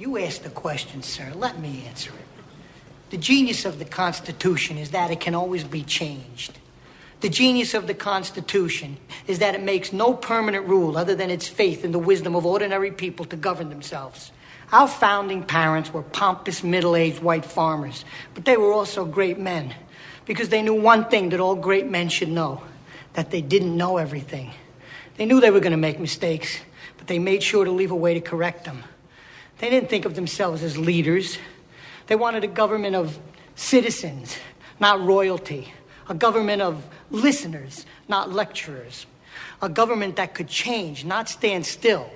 You asked the question, sir. Let me answer it. The genius of the Constitution is that it can always be changed. The genius of the Constitution is that it makes no permanent rule other than its faith in the wisdom of ordinary people to govern themselves. Our founding parents were pompous, middle aged white farmers, but they were also great men because they knew one thing that all great men should know that they didn't know everything. They knew they were going to make mistakes, but they made sure to leave a way to correct them. They didn't think of themselves as leaders. They wanted a government of citizens, not royalty. A government of listeners, not lecturers. A government that could change, not stand still.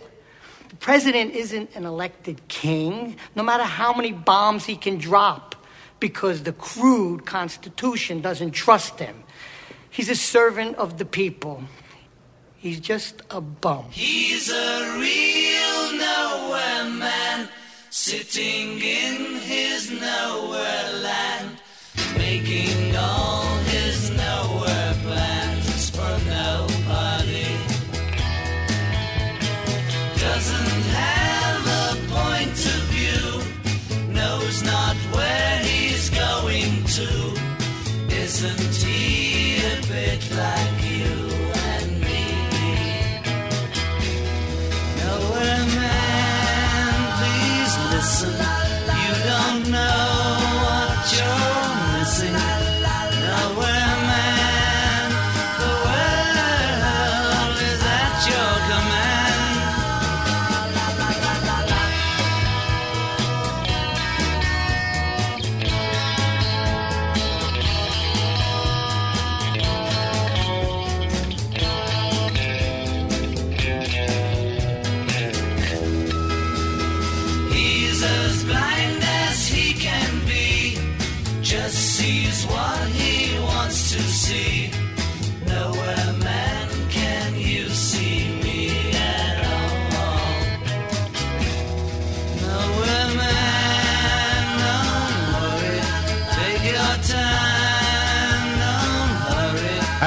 The president isn't an elected king, no matter how many bombs he can drop, because the crude Constitution doesn't trust him. He's a servant of the people. He's just a bum. He's a real nowhere man, sitting in his nowhere land, making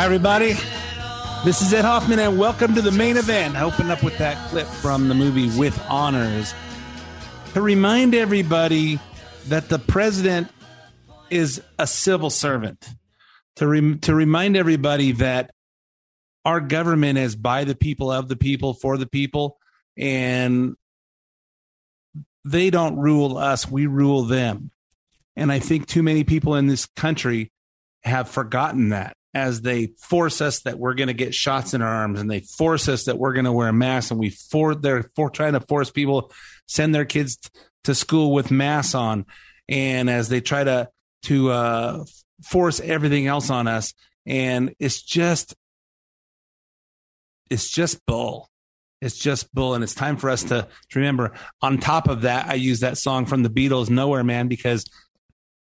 everybody. This is Ed Hoffman, and welcome to the main event. I open up with that clip from the movie With Honors to remind everybody that the president is a civil servant. To, rem- to remind everybody that our government is by the people, of the people, for the people, and they don't rule us, we rule them. And I think too many people in this country have forgotten that as they force us that we're going to get shots in our arms and they force us that we're going to wear a mask and we for they're for trying to force people send their kids to school with masks on. And as they try to to uh force everything else on us and it's just it's just bull. It's just bull and it's time for us to, to remember on top of that i use that song from the beatles nowhere man because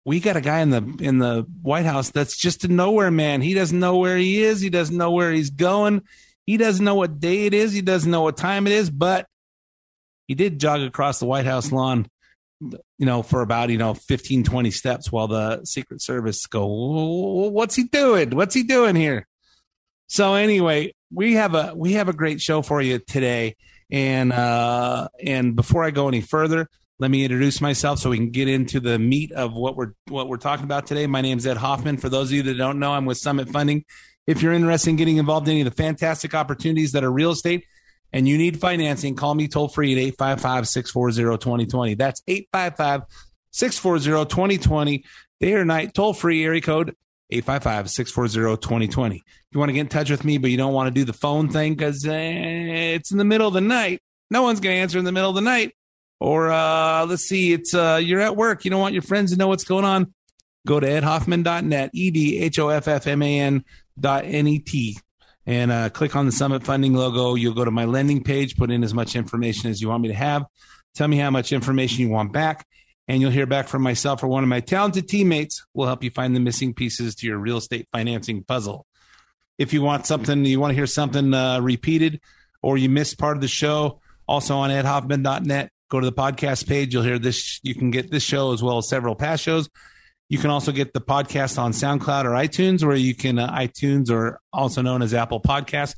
we got a guy in the in the white house that's just a nowhere man. He doesn't know where he is. He doesn't know where he's going. He doesn't know what day it is. He doesn't know what time it is but he did jog across the white house lawn you know for about you know 15 20 steps while the secret service go what's he doing? What's he doing here? So anyway we have a we have a great show for you today. And uh and before i go any further let me introduce myself so we can get into the meat of what we're what we're talking about today my name is ed hoffman for those of you that don't know i'm with summit funding if you're interested in getting involved in any of the fantastic opportunities that are real estate and you need financing, call me toll free at 855 640 2020. That's 855 640 2020. Day or night, toll free area code 855 640 2020. If you want to get in touch with me, but you don't want to do the phone thing because uh, it's in the middle of the night, no one's going to answer in the middle of the night. Or uh, let's see, it's uh, you're at work, you don't want your friends to know what's going on. Go to edhoffman.net, E D H O F F M A N dot N E T and uh, click on the Summit Funding logo. You'll go to my lending page, put in as much information as you want me to have. Tell me how much information you want back, and you'll hear back from myself or one of my talented teammates. We'll help you find the missing pieces to your real estate financing puzzle. If you want something, you want to hear something uh, repeated, or you missed part of the show, also on edhoffman.net, go to the podcast page. You'll hear this. You can get this show as well as several past shows. You can also get the podcast on SoundCloud or iTunes, where you can uh, iTunes or also known as Apple Podcasts,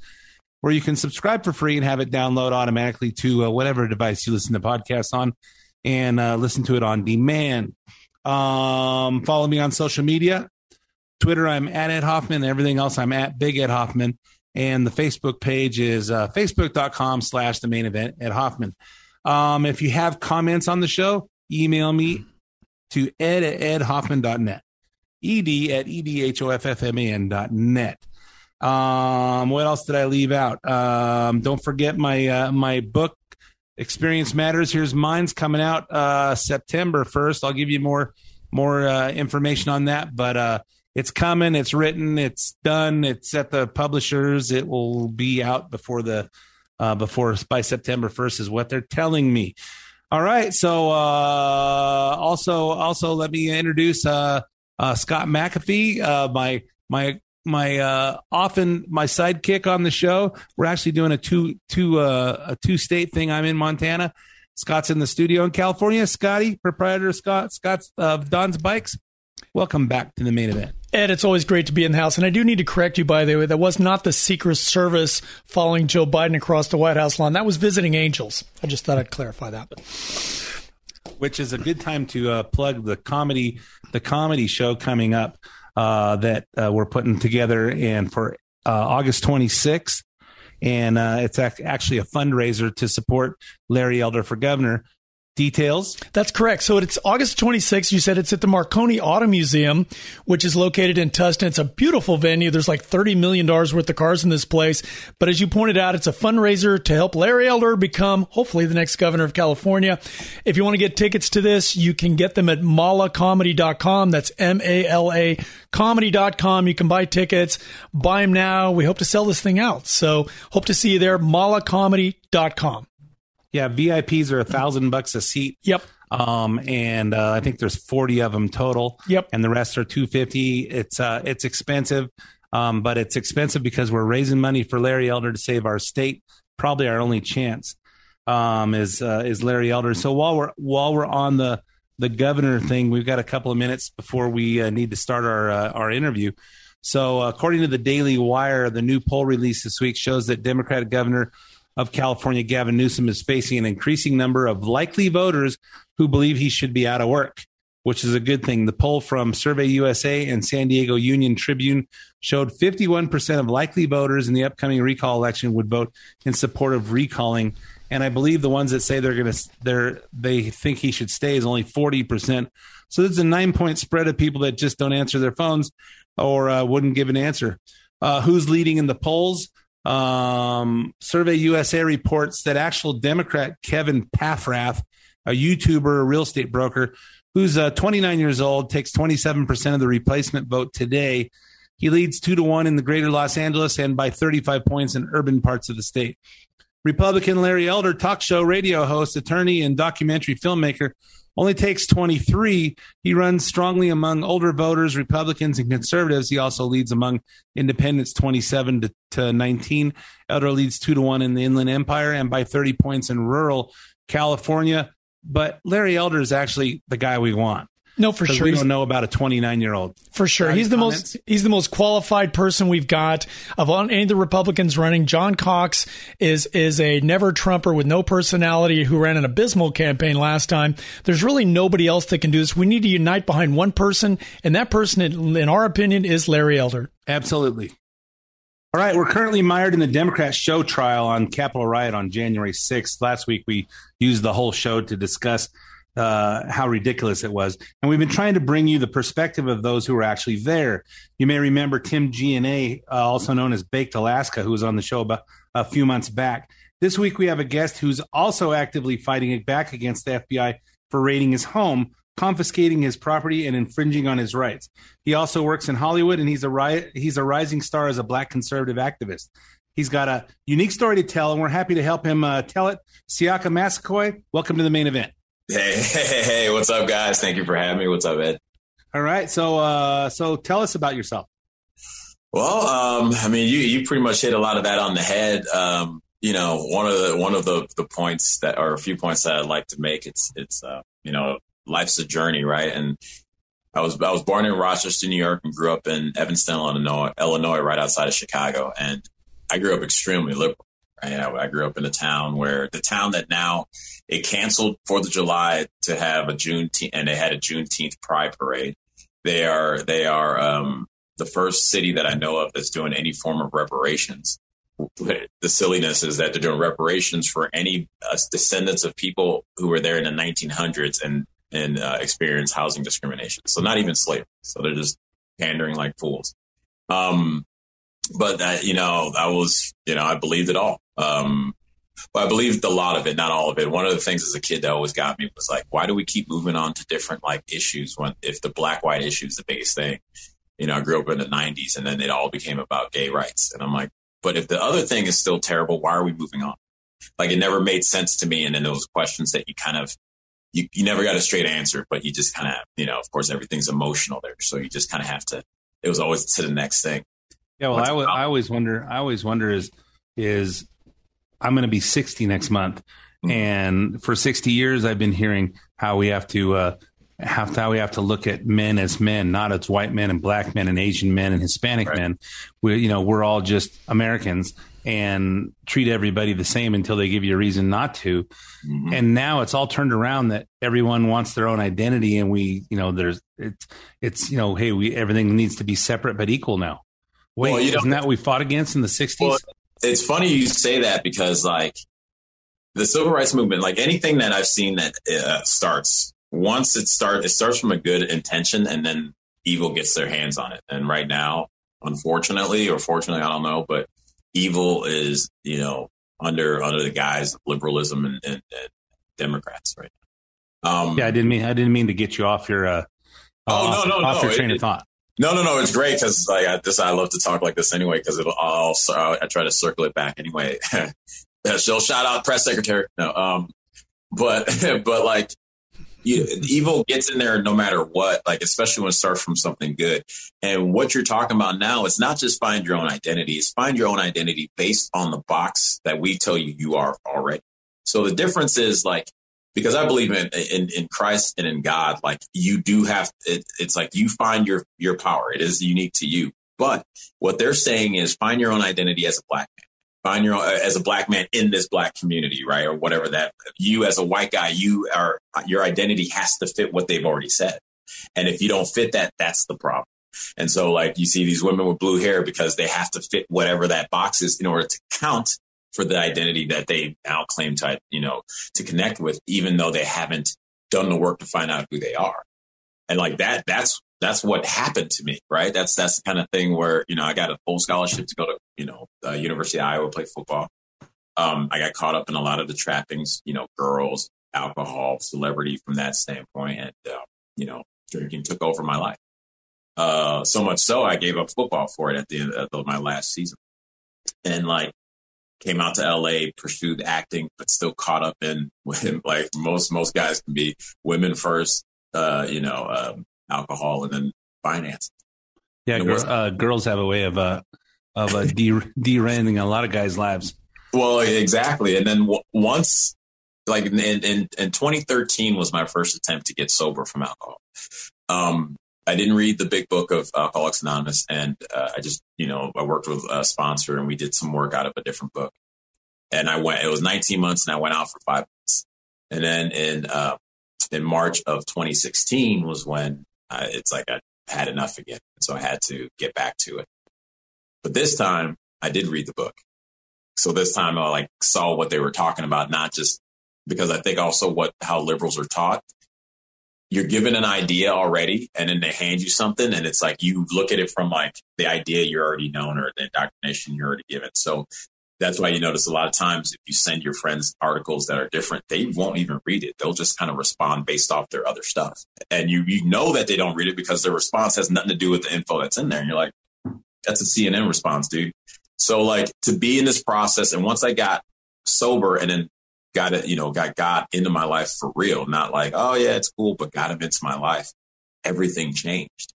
where you can subscribe for free and have it download automatically to uh, whatever device you listen to podcasts on, and uh, listen to it on demand. Um, follow me on social media. Twitter, I'm at Ed Hoffman. Everything else, I'm at Big Ed Hoffman. And the Facebook page is uh, facebook.com slash the main event Ed Hoffman. Um, if you have comments on the show, email me to ed at edhoffman.net. Ed at edhoffman.net. Um, what else did I leave out? Um, don't forget my uh, my book, Experience Matters. Here's mine's coming out uh, September 1st. I'll give you more more uh, information on that, but uh, it's coming. It's written. It's done. It's at the publishers. It will be out before the uh, before by September 1st is what they're telling me. All right. So uh, also also let me introduce uh, uh, Scott McAfee, uh, my my my uh, often my sidekick on the show. We're actually doing a two two uh, a two state thing. I'm in Montana. Scott's in the studio in California. Scotty, proprietor of Scott Scott's of Don's Bikes. Welcome back to the main event. Ed, it's always great to be in the house. And I do need to correct you, by the way. That was not the Secret Service following Joe Biden across the White House lawn. That was visiting angels. I just thought I'd clarify that. Which is a good time to uh, plug the comedy, the comedy show coming up uh, that uh, we're putting together, and for uh, August 26th, and uh, it's ac- actually a fundraiser to support Larry Elder for governor. Details. That's correct. So it's August 26th. You said it's at the Marconi Auto Museum, which is located in Tustin. It's a beautiful venue. There's like $30 million worth of cars in this place. But as you pointed out, it's a fundraiser to help Larry Elder become hopefully the next governor of California. If you want to get tickets to this, you can get them at malacomedy.com. That's M-A-L-A comedy.com. You can buy tickets, buy them now. We hope to sell this thing out. So hope to see you there. malacomedy.com. Yeah, VIPs are a thousand bucks a seat. Yep. Um, and uh, I think there's 40 of them total. Yep. And the rest are 250. It's uh, it's expensive, um, but it's expensive because we're raising money for Larry Elder to save our state. Probably our only chance um, is uh, is Larry Elder. So while we're while we're on the the governor thing, we've got a couple of minutes before we uh, need to start our uh, our interview. So according to the Daily Wire, the new poll release this week shows that Democratic Governor of California, Gavin Newsom, is facing an increasing number of likely voters who believe he should be out of work, which is a good thing. The poll from Survey USA and San Diego Union Tribune showed 51% of likely voters in the upcoming recall election would vote in support of recalling. And I believe the ones that say they're going to, they're, they think he should stay is only 40%. So there's a nine point spread of people that just don't answer their phones or uh, wouldn't give an answer. Uh, who's leading in the polls? Um, Survey USA reports that actual Democrat Kevin Paffrath, a YouTuber, a real estate broker, who's uh, 29 years old, takes 27% of the replacement vote today. He leads two to one in the greater Los Angeles and by 35 points in urban parts of the state. Republican Larry Elder, talk show radio host, attorney, and documentary filmmaker, only takes 23. He runs strongly among older voters, Republicans, and conservatives. He also leads among independents 27 to, to 19. Elder leads 2 to 1 in the Inland Empire and by 30 points in rural California. But Larry Elder is actually the guy we want. No, for sure. We don't know about a 29 year old. For sure, he's the comments? most he's the most qualified person we've got of all- any of the Republicans running. John Cox is is a never Trumper with no personality who ran an abysmal campaign last time. There's really nobody else that can do this. We need to unite behind one person, and that person, in, in our opinion, is Larry Elder. Absolutely. All right, we're currently mired in the Democrat show trial on Capitol Riot on January 6th. Last week, we used the whole show to discuss uh, how ridiculous it was. And we've been trying to bring you the perspective of those who were actually there. You may remember Tim Gionet, uh, also known as Baked Alaska, who was on the show about a few months back. This week, we have a guest who's also actively fighting it back against the FBI for raiding his home, confiscating his property, and infringing on his rights. He also works in Hollywood, and he's a ri- he's a rising star as a black conservative activist. He's got a unique story to tell, and we're happy to help him uh, tell it. Siaka Massaquoi, welcome to the main event. Hey, hey, hey, what's up, guys? Thank you for having me. What's up, Ed? All right, so uh, so tell us about yourself. Well, um, I mean, you you pretty much hit a lot of that on the head. Um, you know, one of the one of the the points that, or a few points that I'd like to make, it's it's uh, you know, life's a journey, right? And I was I was born in Rochester, New York, and grew up in Evanston, Illinois, Illinois, right outside of Chicago. And I grew up extremely liberal. Right? I, I grew up in a town where the town that now it canceled Fourth of July to have a Juneteenth, and they had a Juneteenth Pride Parade. They are they are um, the first city that I know of that's doing any form of reparations. The silliness is that they're doing reparations for any uh, descendants of people who were there in the 1900s and and uh, housing discrimination. So not even slavery. So they're just pandering like fools. Um, but that you know, I was you know I believed it all. Um, well, I believed a lot of it, not all of it. One of the things as a kid that always got me was like, why do we keep moving on to different like issues when if the black white issue is the biggest thing? You know, I grew up in the '90s, and then it all became about gay rights, and I'm like, but if the other thing is still terrible, why are we moving on? Like it never made sense to me, and then those questions that you kind of you, you never got a straight answer, but you just kind of, you know, of course, everything's emotional there. So you just kind of have to, it was always to the next thing. Yeah. Well, I, w- I always wonder, I always wonder is, is I'm going to be 60 next month. Mm-hmm. And for 60 years, I've been hearing how we have to, uh, have to, how we have to look at men as men, not as white men and black men and Asian men and Hispanic right. men. We, you know, we're all just Americans and treat everybody the same until they give you a reason not to. Mm-hmm. And now it's all turned around that everyone wants their own identity and we, you know, there's it's it's you know, hey, we everything needs to be separate but equal now. Wait, well, isn't that we fought against in the 60s? Well, it's funny you say that because like the civil rights movement, like anything that I've seen that uh, starts once it starts, it starts from a good intention and then evil gets their hands on it. And right now, unfortunately, or fortunately, I don't know, but evil is, you know, under under the guise of liberalism and, and, and Democrats, right? Um, yeah, I didn't mean I didn't mean to get you off your uh, oh off, no no off no your train it, of thought. No, no, no. It's great because like I, I love to talk like this anyway because it'll. I'll, I try to circle it back anyway. She'll shout out press secretary. No, um, but but like you, evil gets in there no matter what, like especially when it starts from something good. And what you're talking about now it's not just find your own identity; it's find your own identity based on the box that we tell you you are already. So the difference is like because I believe in in, in Christ and in God, like you do have it, it's like you find your your power. It is unique to you. But what they're saying is find your own identity as a black man find your own, as a black man in this black community, right, or whatever that you as a white guy, you are your identity has to fit what they've already said, and if you don't fit that, that's the problem. And so, like you see these women with blue hair because they have to fit whatever that box is in order to count for the identity that they now claim to, you know, to connect with, even though they haven't done the work to find out who they are. And like that, that's that's what happened to me, right? That's that's the kind of thing where you know I got a full scholarship to go to you know uh, University of Iowa play football. Um, I got caught up in a lot of the trappings, you know, girls, alcohol, celebrity from that standpoint, and uh, you know, drinking took over my life. Uh, so much so I gave up football for it at the end of my last season, and like came out to LA, pursued acting, but still caught up in like most most guys can be women first, uh, you know, um, alcohol and then finance. Yeah, gr- uh, girls have a way of uh, of uh, de- derailing a lot of guys' lives. Well, exactly. And then w- once, like in, in, in 2013 was my first attempt to get sober from alcohol. Um, I didn't read the big book of Alcoholics Anonymous, and uh, I just, you know, I worked with a sponsor and we did some work out of a different book. And I went. It was 19 months, and I went out for five months. And then in uh, in March of 2016 was when uh, it's like I had enough again. So I had to get back to it. But this time I did read the book. So this time I like saw what they were talking about, not just because I think also what how liberals are taught. You're given an idea already, and then they hand you something, and it's like you look at it from like the idea you're already known or the indoctrination you're already given. So that's why you notice a lot of times if you send your friends articles that are different, they won't even read it. They'll just kind of respond based off their other stuff. And you you know that they don't read it because their response has nothing to do with the info that's in there. And you're like, that's a CNN response, dude. So like to be in this process, and once I got sober and then got it, you know, got God into my life for real, not like, oh yeah, it's cool, but got him into my life, everything changed.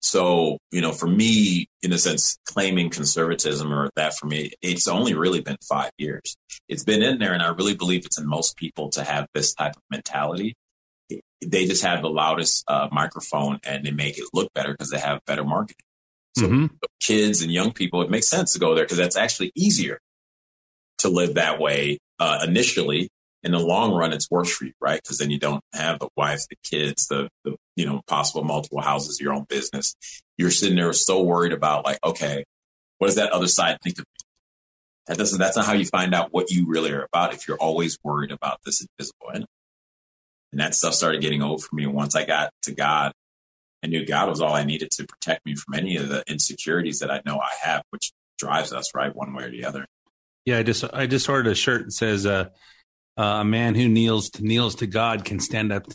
So, you know, for me, in a sense, claiming conservatism or that for me, it's only really been five years. It's been in there, and I really believe it's in most people to have this type of mentality. They just have the loudest uh, microphone and they make it look better because they have better marketing. So, Mhm. kids and young people, it makes sense to go there because that's actually easier to live that way uh, initially. In the long run, it's worse for you, right? Because then you don't have the wife, the kids, the, the you know possible multiple houses, your own business. You're sitting there so worried about like, okay, what does that other side think of me? That doesn't. That's not how you find out what you really are about. If you're always worried about this invisible enemy, and that stuff started getting old for me. Once I got to God, I knew God was all I needed to protect me from any of the insecurities that I know I have, which drives us right one way or the other. Yeah, I just I just ordered a shirt that says uh, uh, "A man who kneels to kneels to God can stand up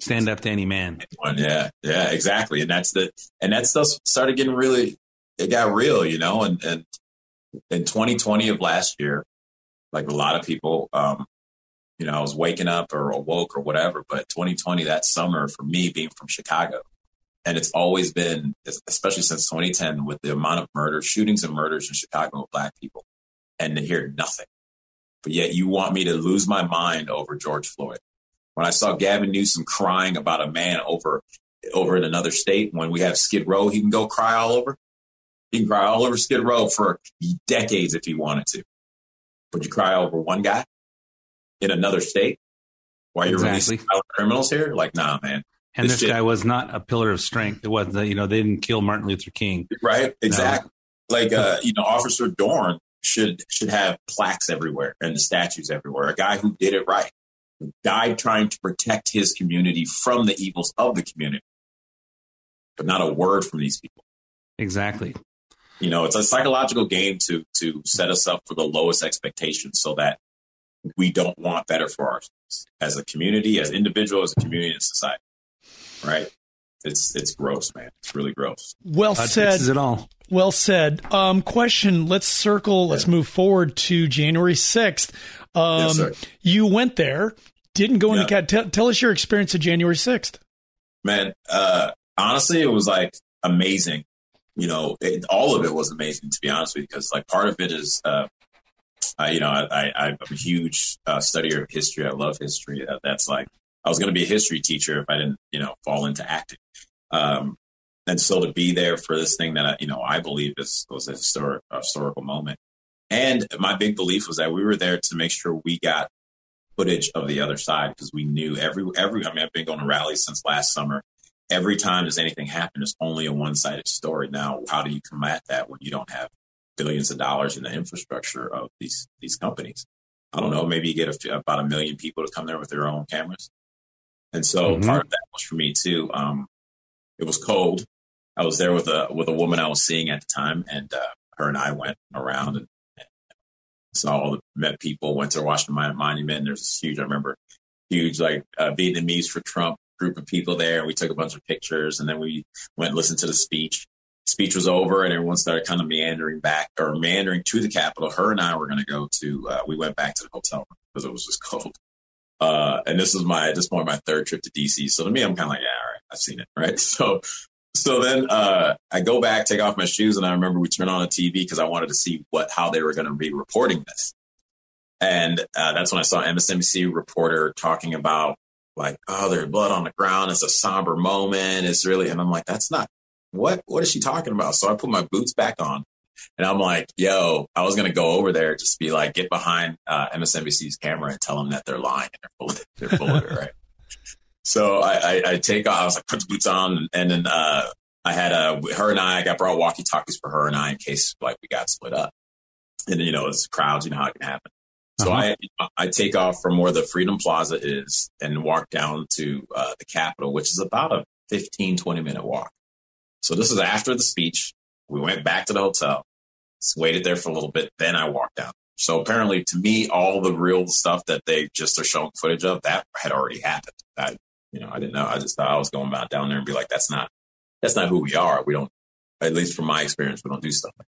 stand up to any man." Yeah, yeah, exactly. And that's the and that stuff started getting really it got real, you know, and and in 2020 of last year, like a lot of people, um, you know, I was waking up or awoke or whatever, but 2020, that summer for me being from Chicago, and it's always been, especially since 2010, with the amount of murders, shootings and murders in Chicago of black people, and to hear nothing. But yet you want me to lose my mind over George Floyd. When I saw Gavin Newsom crying about a man over over in another state, when we have Skid Row, he can go cry all over. He can cry all over Skid Row for decades if he wanted to. But you cry over one guy in another state while you're Exactly. releasing criminals here? Like, nah, man. And This this guy was not a pillar of strength. It wasn't, you know, they didn't kill Martin Luther King. Right? Exactly. Like, uh, you know, Officer Dorn should should have plaques everywhere and the statues everywhere. A guy who did it right, who died trying to protect his community from the evils of the community, but not a word from these people. Exactly. You know, it's a psychological game to to set us up for the lowest expectations, so that we don't want better for ourselves as a community, as individuals, as a community, and society. Right? It's it's gross, man. It's really gross. Well God said. it all. Well said. Um, question. Let's circle. Let's move forward to January sixth. Um, Yes, you went there. Didn't go into Yeah. cat. Tell, tell us your experience of January sixth. man uh honestly it was like amazing you know it, all of it was amazing to be honest with you because like part of it is uh I, you know I, I i'm a huge uh, studier of history i love history uh, that's like i was going to be a history teacher if i didn't you know fall into acting um and so to be there for this thing that I, you know i believe is was a historic a historical moment and my big belief was that we were there to make sure we got footage of the other side because we knew every every I mean I've been going to rallies since last summer. Every time there's anything happen, it's only a one sided story. Now, how do you combat that when you don't have billions of dollars in the infrastructure of these these companies? I don't know. Maybe you get a, about a million people to come there with their own cameras, and so Mhm. part of that was for me too. Um, it was cold. I was there with a with a woman I was seeing at the time, and uh, her and I went around and saw all the met people, went to the Washington Monument. And there's this huge, I remember, huge like uh, Vietnamese for Trump group of people there. We took a bunch of pictures and then we went and listened to the speech. Speech was over and everyone started kind of meandering back or meandering to the Capitol. Her and I were going to go to, uh, we went back to the hotel because it was just cold. Uh, and this was my, at this point, my third trip to DC. So to me, I'm kind of like, yeah, all right, I've seen it. Right. So, so then, uh, I go back, take off my shoes. And I remember we turned on a TV because I wanted to see what, how they were going to be reporting this. And, uh, that's when I saw MSNBC reporter talking about like, oh, there's blood on the ground. It's a somber moment. It's really, and I'm like, that's not what, what is she talking about? So I put my boots back on and I'm like, yo, I was going to go over there, just be like, get behind uh, MSNBC's camera and tell them that they're lying and they're full they're full of it, right? So I, I, I take off, I was like, put the boots on. And then uh, I had a, her and I, I got brought walkie talkies for her and I in case like we got split up. And then, you know, it's crowds, you know how it can happen. So Uh-huh. I, I take off from where the Freedom Plaza is and walk down to uh, the Capitol, which is about a 15, 20 minute walk. So this is after the speech. We went back to the hotel, waited there for a little bit. Then I walked out. So apparently to me, all the real stuff that they just are showing footage of that had already happened. I, you know, I didn't know. I just thought I was going about down there and be like, that's not, that's not who we are. We don't, at least from my experience, we don't do stuff like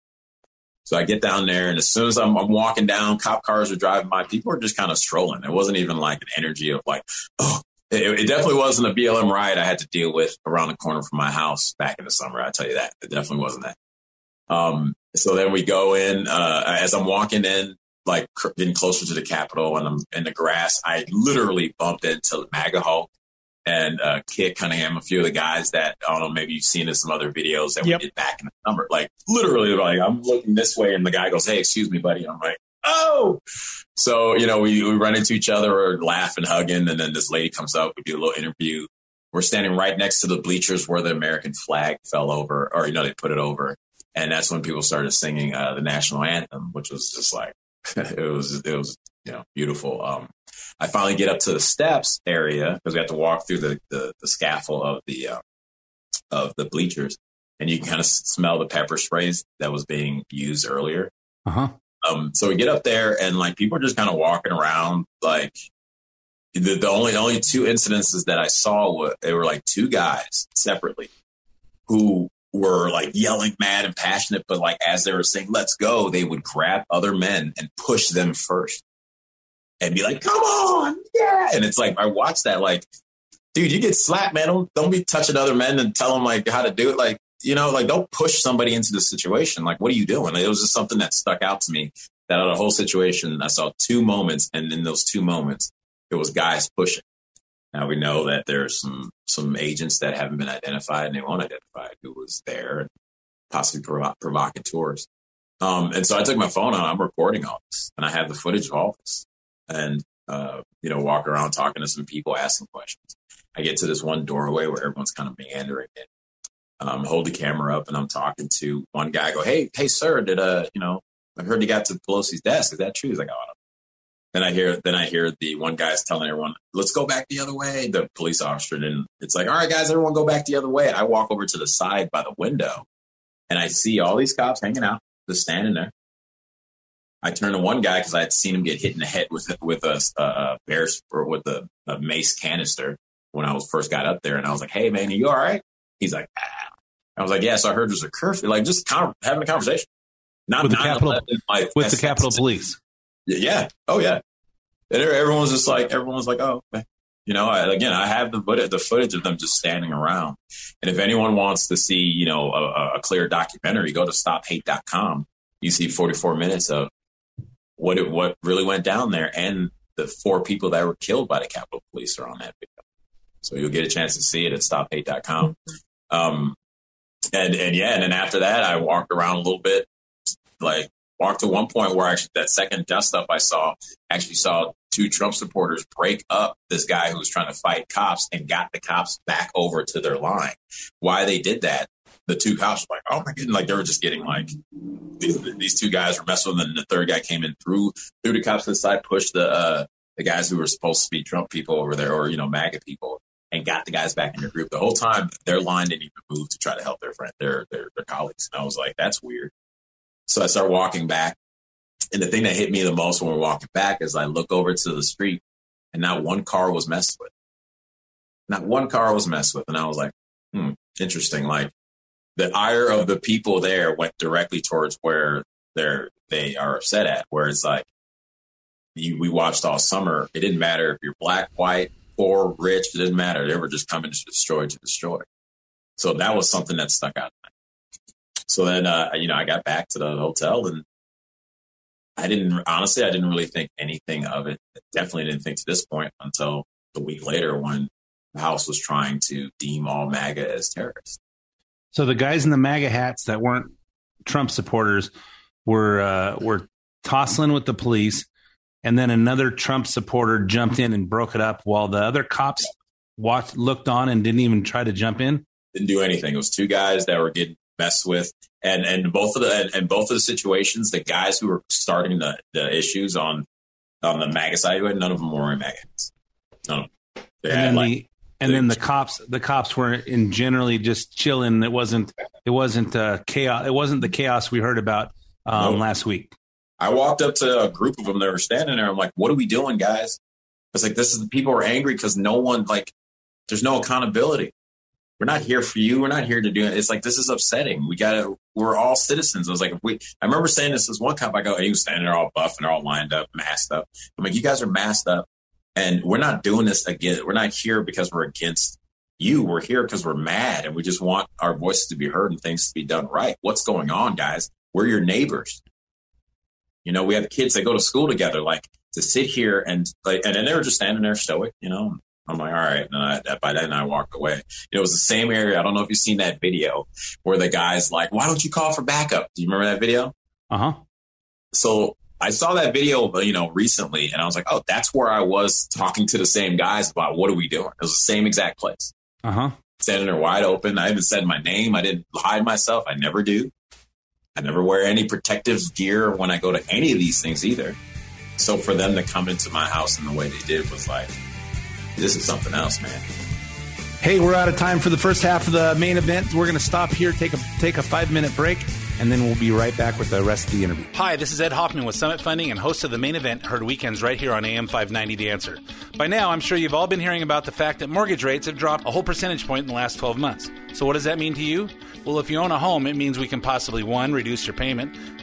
So I get down there, and as soon as I'm, I'm walking down, cop cars are driving by. People are just kind of strolling. It wasn't even like an energy of like, oh, it, it, definitely wasn't a BLM riot I had to deal with around the corner from my house back in the summer. I tell you that it definitely wasn't that. Um, so then we go in uh, as I'm walking in, like getting closer to the Capitol, and I'm in the grass. I literally bumped into MAGA Hulk and uh, Kit Cunningham, a few of the guys that I don't know, maybe you've seen in some other videos that yep. we did back in the summer. Like literally, like I'm looking this way, and the guy goes, "Hey, excuse me, buddy." I'm like, "Oh." So you know, we we run into each other, or laughing, hugging, and then this lady comes up. We do a little interview. We're standing right next to the bleachers where the American flag fell over, or you know, they put it over, and that's when people started singing uh, the national anthem, which was just like it was it was you know beautiful. Um, I finally get up to the steps area because we have to walk through the, the, the scaffold of the uh, of the bleachers, and you can kind of smell the pepper sprays that was being used earlier. Uh huh. Um, so we get up there, and like people are just kind of walking around. Like the, the only only two incidences that I saw were they were like two guys separately who were like yelling mad and passionate, but like as they were saying "Let's go," they would grab other men and push them first and be like, come on, yeah. And it's like, I watch that, like, dude, you get slapped, man. Don't, don't be touching other men and tell them like how to do it. Like, you know, like don't push somebody into the situation. Like, what are you doing? It was just something that stuck out to me that out of the whole situation, I saw two moments. And in those two moments, it was guys pushing. Now we know that there's some, some agents that haven't been identified and they won't identify who was there and possibly provo- provocateurs. Um, and so I took my phone out. I'm recording all this, and I have the footage of all this and uh, you know walk around talking to some people, asking questions. I get to this one doorway where everyone's kind of meandering in. Um, hold the camera up and I'm talking to one guy. I go, hey, hey, sir, did uh, you know, I heard you got to Pelosi's desk. Is that true? He's like, oh, then I hear, then I hear the one guy's telling everyone, let's go back the other way. The police officer, and it's like, all right, guys, everyone go back the other way. I walk over to the side by the window, and I see all these cops hanging out, just standing there. I turned to one guy because I had seen him get hit in the head with with a, a bear or with a, a, mace canister when I was first got up there, and I was like, "Hey man, are you all right?" He's like, ah. "I was like, yes, yeah, so I heard there's a curfew." Like just con- having a conversation, not with the Capitol, like, with the Capitol Police. Yeah. Oh yeah. And everyone's just like, everyone's like, oh, okay. You know, I, again, I have the footage, the footage of them just standing around. And if anyone wants to see, you know, a, a clear documentary, go to stophate.com. You see 44 minutes of what it, what really went down there, and the four people that were killed by the Capitol Police are on that video. So you'll get a chance to see it at stophate.com. Um, and and yeah, and then after that, I walked around a little bit, like walked to one point where actually that second dust up I saw actually saw two Trump supporters break up this guy who was trying to fight cops and got the cops back over to their line. Why they did that the two cops were like, oh my goodness, like they were just getting like these, these two guys were messing with them. And the third guy came in through through the cops to the side, pushed the uh, the guys who were supposed to be Trump people over there or you know MAGA people, and got the guys back in their group. The whole time their line didn't even move to try to help their friend, their their, their colleagues. And I was like, that's weird. So I start walking back, and the thing that hit me the most when we're walking back is I look over to the street, and not one car was messed with. Not one car was messed with, and I was like, hmm, interesting. Like the ire of the people there went directly towards where they're they are upset at. Where it's like you, we watched all summer. It didn't matter if you're black, white, poor, rich. It didn't matter. They were just coming to destroy to destroy. So that was something that stuck out. So then, uh, you know, I got back to the hotel and I didn't honestly, I didn't really think anything of it. Definitely didn't think to this point until the week later when the House was trying to deem all MAGA as terrorists. So the guys in the MAGA hats that weren't Trump supporters were uh, were tossing with the police, and then another Trump supporter jumped in and broke it up, while the other cops watched, looked on, and didn't even try to jump in. Didn't do anything. It was two guys that were getting messed with, and and both of the and, and both of the situations, the guys who were starting the, the issues on on the MAGA side, none of them were wearing MAGA hats. None of them. They and had like the, and then the cops the cops were in generally just chilling it wasn't it wasn't uh, chaos it wasn't the chaos we heard about um, nope. last week i walked up to a group of them that were standing there i'm like what are we doing guys it's like this is the people are angry because no one like there's no accountability we're not here for you we're not here to do it it's like this is upsetting we gotta we're all citizens. I was like, if we, I remember saying this as one cop. I go, he was standing there all buff and they're all lined up, masked up. I'm like, you guys are masked up, and we're not doing this again. We're not here because we're against you. We're here because we're mad and we just want our voices to be heard and things to be done right. What's going on, guys? We're your neighbors. You know, we have kids that go to school together. Like to sit here and like, and then they were just standing there stoic. You know, I'm like, all right. And I, by then I walked away. It was the same area. I don't know if you've seen that video where the guy's like, why don't you call for backup? Do you remember that video? Uh huh. So I saw that video, you know, recently, and I was like, oh, that's where I was talking to the same guys about what are we doing? It was the same exact place. Uh huh. Standing there wide open. I even said my name. I didn't hide myself. I never do. I never wear any protective gear when I go to any of these things either. So for them to come into my house in the way they did was like, this is something else, man. Hey, we're out of time for the first half of the main event. We're going to stop here, take a take a five minute break, and then we'll be right back with the rest of the interview. Hi, this is Ed Hoffman with Summit Funding and host of the main event, heard weekends right here on AM 590 The Answer. By now, I'm sure you've all been hearing about the fact that mortgage rates have dropped a whole percentage point in the last 12 months. So, what does that mean to you? Well, if you own a home, it means we can possibly one, reduce your payment,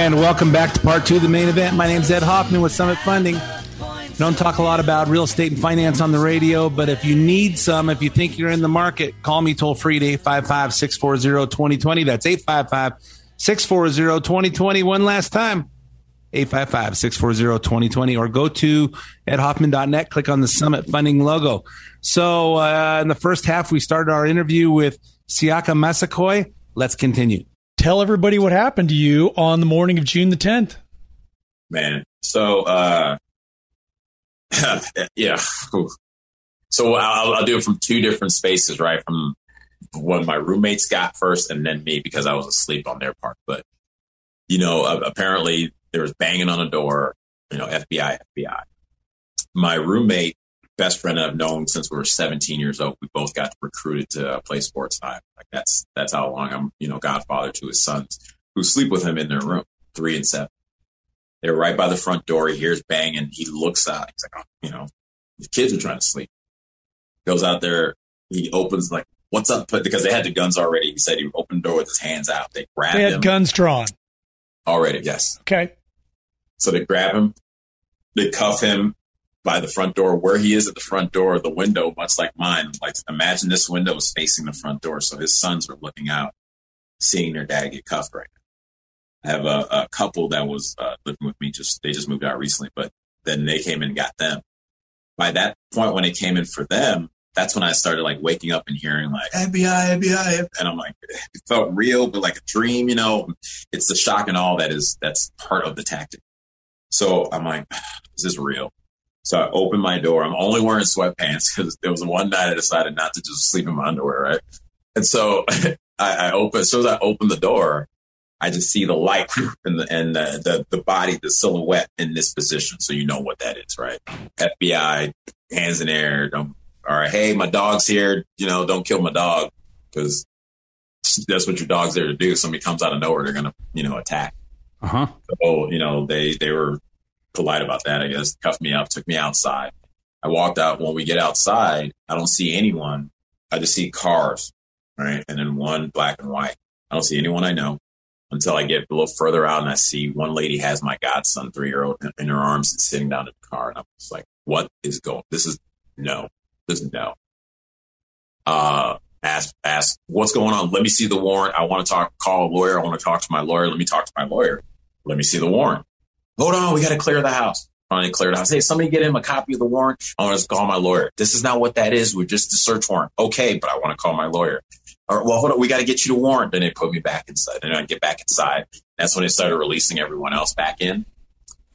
And welcome back to part two of the main event. My name's Ed Hoffman with Summit Funding. Don't talk a lot about real estate and finance on the radio, but if you need some, if you think you're in the market, call me toll free at 855 640 2020. That's 855 640 2020. One last time 855 640 2020, or go to edhoffman.net, click on the Summit Funding logo. So, uh, in the first half, we started our interview with Siaka Massaquoi. Let's continue. Tell everybody what happened to you on the morning of June the 10th. man. So, uh, yeah. So I'll, I'll do it from two different spaces, right? From when my roommates got first and then me because I was asleep on their part. But, you know, apparently there was banging on a door, you know, FBI, FBI. My roommate, best friend I've known since we were 17 years old, we both got recruited to uh, play sports time. Like that's, that's how long I'm, you know, godfather to his sons who sleep with him in their room, three and seven. They're right by the front door. He hears banging. He looks out. He's like, oh, you know, the kids are trying to sleep. Goes out there. He opens like, what's up? Because they had the guns already, he said he opened the door with his hands out. They grabbed They him had guns drawn. already. Yes. Okay. So they grab him. They cuff him by the front door. Where he is at the front door, the window, much like mine. Like imagine this window is facing the front door. So his sons are looking out, seeing their dad get cuffed right now. I have a, a couple that was uh, living with me. Just they just moved out recently, but then they came and got them. By that point, when it came in for them, that's when I started like waking up and hearing like FBI, FBI, and I'm like, it felt real, but like a dream. You know, it's the shock and all that is that's part of the tactic. So I'm like, is this real? So I open my door. I'm only wearing sweatpants because there was one night I decided not to just sleep in my underwear, right? And so I, I open, as soon as I open the door, I just see the light and the and the, the the body, the silhouette in this position. So you know what that is, right? FBI, hands in air. Don't, all right, hey, my dog's here. You know, don't kill my dog because that's what your dog's there to do. Somebody comes out of nowhere, they're gonna you know attack. Uh huh. So, you know, they they were polite about that, I guess. Cuffed me up, took me outside. I walked out. When we get outside, I don't see anyone. I just see cars, right? And then one black and white. I don't see anyone I know until I get a little further out and I see one lady has my godson, three year old, in her arms and sitting down in the car. And I'm just like, what is going? This is no, this is no. Uh, ask ask what's going on. Let me see the warrant. I want to talk. Call a lawyer. I want to talk to my lawyer. Let me talk to my lawyer. Let me see the warrant. Hold on, we got to clear the house. Finally clear the house. Hey, somebody get him a copy of the warrant. I want to call my lawyer. This is not what that is. We're just a search warrant. Okay, but I want to call my lawyer. All right, well, hold on. We got to get you the warrant. Then they put me back inside. And I get back inside. That's when they started releasing everyone else back in.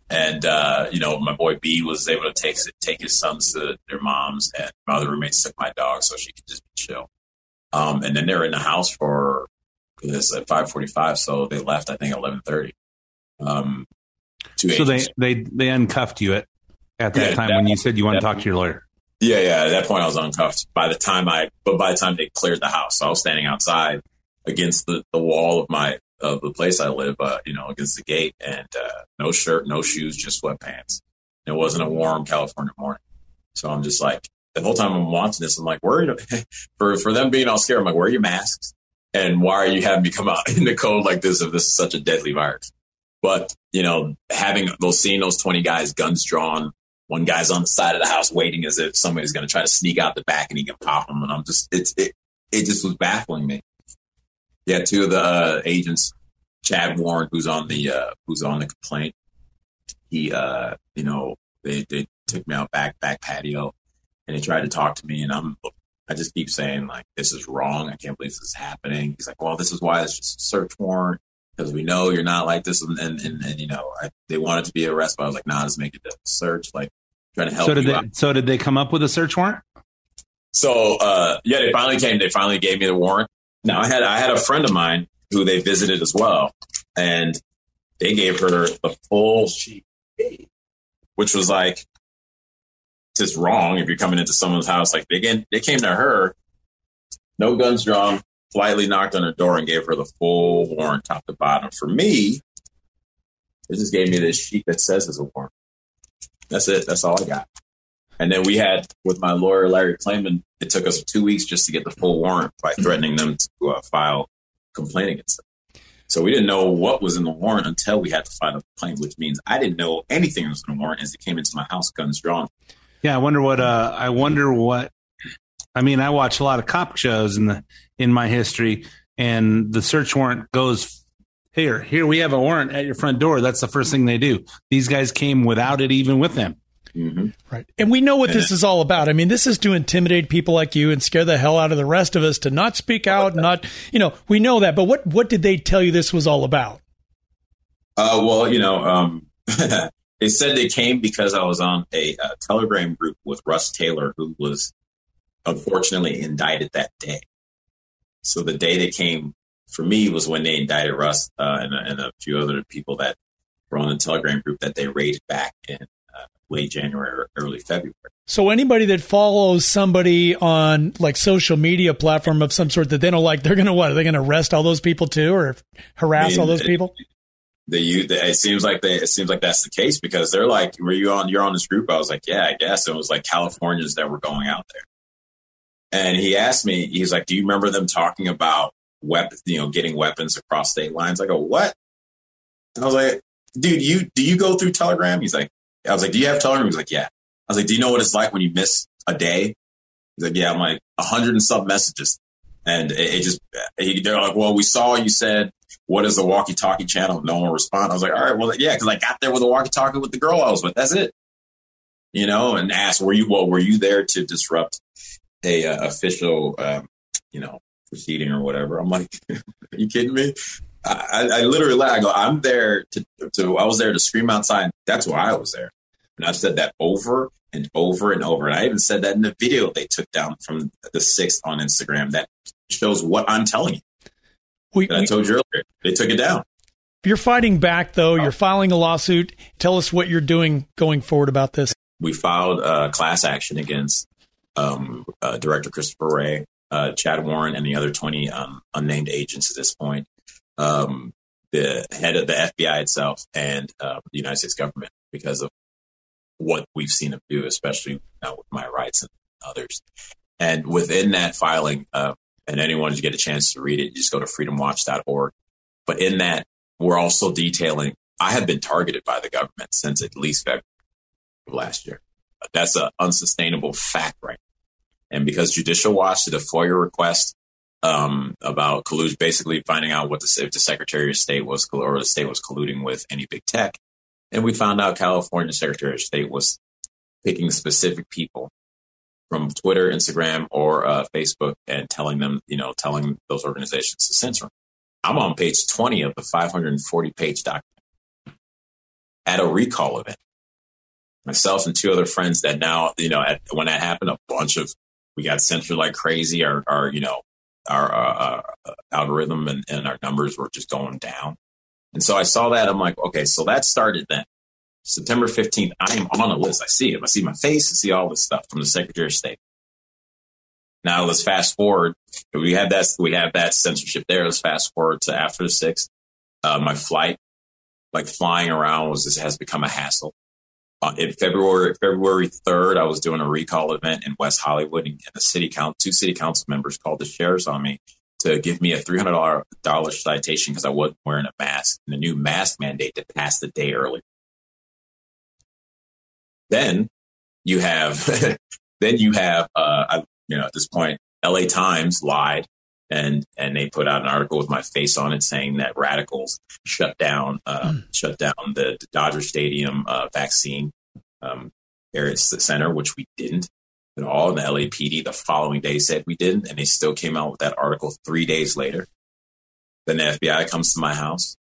And uh, you know, my boy B was able to take take his sons to their moms, and my other roommates took my dog so she could just chill. Um, and then they were in the house for this at five forty five, so they left I think eleven thirty. Um, two So they they they uncuffed you at at that Yeah, time that- when you said you want to talk to your lawyer. Yeah, yeah. At that point, I was uncuffed. By the time I, but by the time they cleared the house, I was standing outside against the, the wall of my of the place I live. Uh, you know, against the gate, and uh, no shirt, no shoes, just sweatpants. It wasn't a warm California morning, so I'm just like the whole time I'm watching this, I'm like, where for for them being all scared, I'm like, where are your masks? And why are you having me come out in the cold like this if this is such a deadly virus? But you know, having those seeing those 20 guys, guns drawn, one guy's on the side of the house waiting as if somebody's going to try to sneak out the back and he can pop them. And I'm just, it's, it, it just was baffling me. Yeah. Two of the uh, agents, Chad Warren, who's on the, uh, who's on the complaint. He, uh, you know, they, they took me out back, back patio and they tried to talk to me and I'm, I just keep saying like, this is wrong. I can't believe this is happening. He's like, well, this is why it's just a search warrant because we know you're not like this. And, and, and, and you know, I, they wanted to be arrested, but I was like, nah, just make it a search. Like, trying to help So did they out. so did they come up with a search warrant? So uh, yeah, they finally came. They finally gave me the warrant. Now I had I had a friend of mine who they visited as well, and they gave her the full sheet, which was like just wrong. If you're coming into someone's house, like they came, they came to her, no guns drawn, politely knocked on her door and gave her the full warrant, top to bottom. For me, they just gave me this sheet that says it's a warrant. That's it. That's all I got. And then we had with my lawyer Larry Klayman. It took us two weeks just to get the full warrant by threatening them to uh, file complaint against them. So we didn't know what was in the warrant until we had to file a complaint, which means I didn't know anything was in the warrant as it came into my house, guns drawn. Yeah, I wonder what. Uh, I wonder what. I mean, I watch a lot of cop shows in the in my history, and the search warrant goes here. Here we have a warrant at your front door. That's the first thing they do. These guys came without it even with them. Mm-hmm. Right. And we know what this is all about. I mean, this is to intimidate people like you and scare the hell out of the rest of us to not speak out, not, you know, we know that. But what, what did they tell you this was all about? Uh, well, you know, um, they said they came because I was on a, uh Telegram group with Russ Taylor, who was unfortunately indicted that day. So the day they came for me was when they indicted Russ uh, and, and a few other people that were on the Telegram group that they raided back in uh, late January or early February. So anybody that follows somebody on like social media platform of some sort that they don't like, they're going to what? Are they going to arrest all those people too or harass I mean, all those it- people? They, you, it seems like they, it seems like that's the case because they're like, were you on, you're on this group? I was like, yeah, I guess. It was like Californians that were going out there. And he asked me, he's like, do you remember them talking about weapons, you know, getting weapons across state lines? I go, what? And I was like, dude, you, do you go through Telegram? He's like, I was like, do you have Telegram? He's like, yeah. I was like, do you know what it's like when you miss a day? He's like, yeah, I'm like a hundred and some messages. And it, it just, he, they're like, well, we saw you said, what is the walkie talkie channel? No one responded. I was like, all right, well, yeah, cause I got there with a walkie talkie with the girl I was with. That's it. You know, and asked, were you, well, were you there to disrupt a uh, official, um, you know, proceeding or whatever? I'm like, are you kidding me? I, I, literally, I go, I'm there to, to, I was there to scream outside. That's why I was there. And I've said that over and over and over. And I even said that in the video they took down from the sixth on Instagram that shows what I'm telling you. We, that I told you earlier. They took it down. You're fighting back though. You're filing a lawsuit. Tell us what you're doing going forward about this. We filed a class action against um, uh, Director Christopher Wray, uh, Chad Warren, and the other 20 um, unnamed agents at this point. Um, the head of the FBI itself and uh, the United States government because of what we've seen them do, especially now with my rights and others. And within that filing, uh, and anyone who get a chance to read it, you just go to freedomwatch.org. But in that, we're also detailing, I have been targeted by the government since at least February of last year. That's an unsustainable fact, right? And because Judicial Watch did a FOIA request um, about collusion, basically finding out what the, if the Secretary of State was or the state was colluding with any big tech, and we found out California Secretary of State was picking specific people from Twitter, Instagram, or uh, Facebook and telling them, you know, telling those organizations to censor. I'm on page 20 of the 540 page document at a recall event. Myself and two other friends that now, you know, at, when that happened, a bunch of, we got censored like crazy. Our, our you know, our uh, uh, algorithm and, and our numbers were just going down. And so I saw that. I'm like, okay, so that started then. September 15th, I am on a list. I see it. I see my face. I see all this stuff from the Secretary of State. Now let's fast forward. We have that. We have that censorship there. Let's fast forward to after the sixth. Uh, my flight, like flying around, was has become a hassle. Uh, in February February third, I was doing a recall event in West Hollywood, and the city council, two city council members called the sheriffs on me to give me a three hundred dollar citation because I wasn't wearing a mask, and the new mask mandate that passed the day early. Then you have, then you have, uh, you know, at this point, LA Times lied and and they put out an article with my face on it saying that radicals shut down uh, mm. shut down the, the Dodger Stadium uh, vaccine um, area center, which we didn't at all. And the LAPD the following day said we didn't, and they still came out with that article three days later. Then the FBI comes to my house.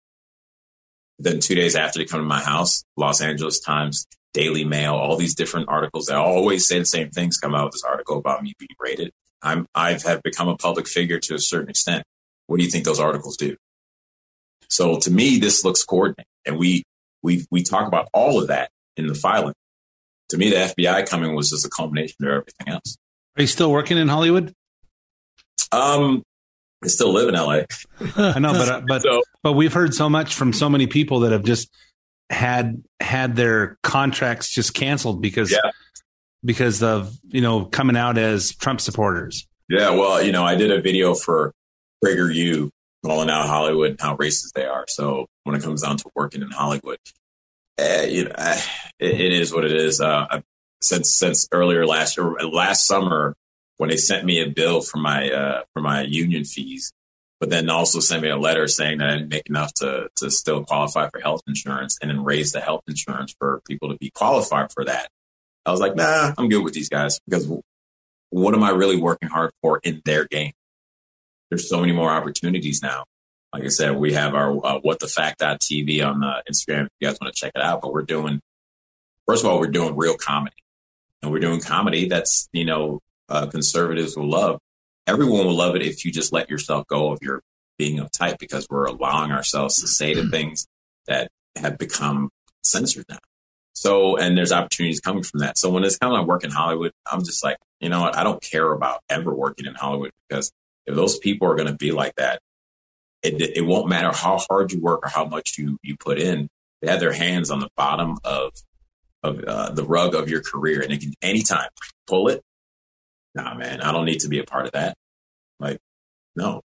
Then two days after they come to my house, Los Angeles Times Daily Mail, all these different articles that always say the same things come out with this article about me being rated. I'm I've have become a public figure to a certain extent. What do you think those articles do? So to me, this looks coordinated, and we we we talk about all of that in the filing. To me, the FBI coming was just a culmination of everything else. Are you still working in Hollywood? Um, I still live in LA. I know, but uh, but so, but we've heard so much from so many people that have just had had their contracts just canceled because yeah. Because of you know coming out as Trump supporters. Yeah, well, you know, I did a video for PragerU calling out Hollywood and how racist they are. So when it comes down to working in Hollywood, uh, you know, uh, it, it is what it is. Uh, since since earlier last year, last summer, when they sent me a bill for my uh, for my union fees, but then also sent me a letter saying that I didn't make enough to to still qualify for health insurance and then raise the health insurance for people to be qualified for that. I was like, nah, I'm good with these guys because what am I really working hard for in their game? There's so many more opportunities now. Like I said, we have our uh, what the fact.tv on uh, Instagram if you guys want to check it out. But we're doing, first of all, we're doing real comedy and we're doing comedy that's, you know, uh, conservatives will love everyone will love it if you just let yourself go of your being uptight because we're allowing ourselves to say the mm-hmm. things that have become censored now. So, and there's opportunities coming from that. So when it's kind of like work in Hollywood, I'm just like, you know what? I don't care about ever working in Hollywood because if those people are going to be like that, it, it won't matter how hard you work or how much you, you put in. They have their hands on the bottom of, of uh, the rug of your career and they can anytime pull it nah, man, I don't need to be a part of that. Like, no,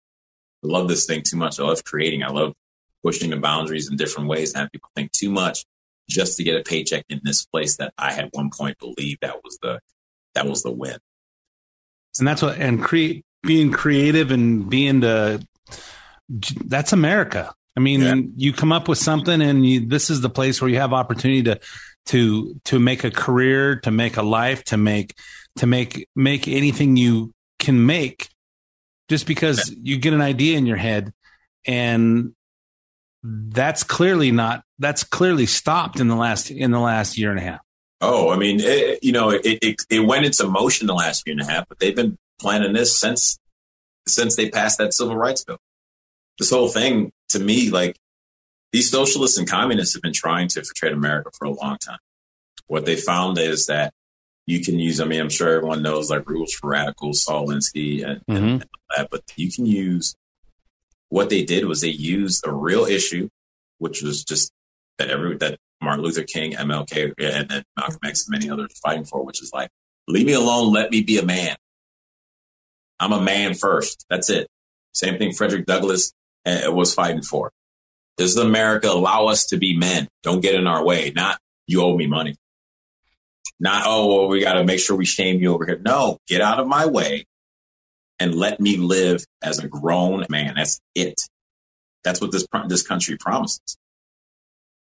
I love this thing too much. I love creating. I love pushing the boundaries in different ways and have people think too much just to get a paycheck in this place that I at one point believed that was the that was the win. And that's what and create being creative and being the that's America. I mean, yeah. you come up with something and you, this is the place where you have opportunity to to to make a career, to make a life, to make to make make anything you can make just because you get an idea in your head and that's clearly not that's clearly stopped in the last in the last year and a half. Oh i mean it, you know it, it, it went into motion the last year and a half but they've been planning this since since they passed that civil rights bill. This whole thing to me like these socialists and communists have been trying to infiltrate america for a long time. What they found is that you can use, I mean, I'm sure everyone knows like rules for radicals, Saul Alinsky and, mm-hmm. and that, but you can use what they did was they used a real issue, which was just that every, that Martin Luther King, MLK, and then Malcolm X and many others fighting for, which is like, leave me alone. Let me be a man. I'm a man first. That's it. Same thing Frederick Douglass uh, was fighting for. Does America allow us to be men? Don't get in our way. Not you owe me money. Not, oh, well, we got to make sure we shame you over here. No, get out of my way and let me live as a grown man. That's it. That's what this this country promises.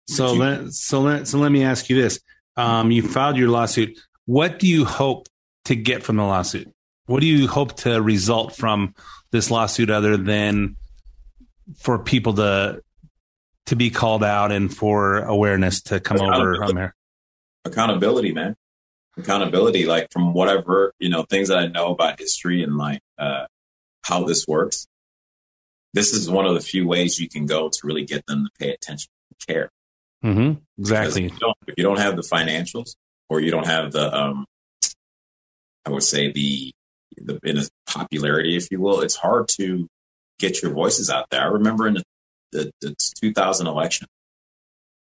So let so let so let me ask you this: um, You filed your lawsuit. What do you hope to get from the lawsuit? What do you hope to result from this lawsuit, other than for people to to be called out and for awareness to come over? Accountability, man. Accountability, like from whatever you know, things that I know about history and like uh, how this works. This is one of the few ways you can go to really get them to pay attention and care. Mm-hmm. Exactly. If you, don't, if you don't have the financials or you don't have the, um, I would say the, the in a popularity, if you will, it's hard to get your voices out there. I remember in the, the, the 2000 election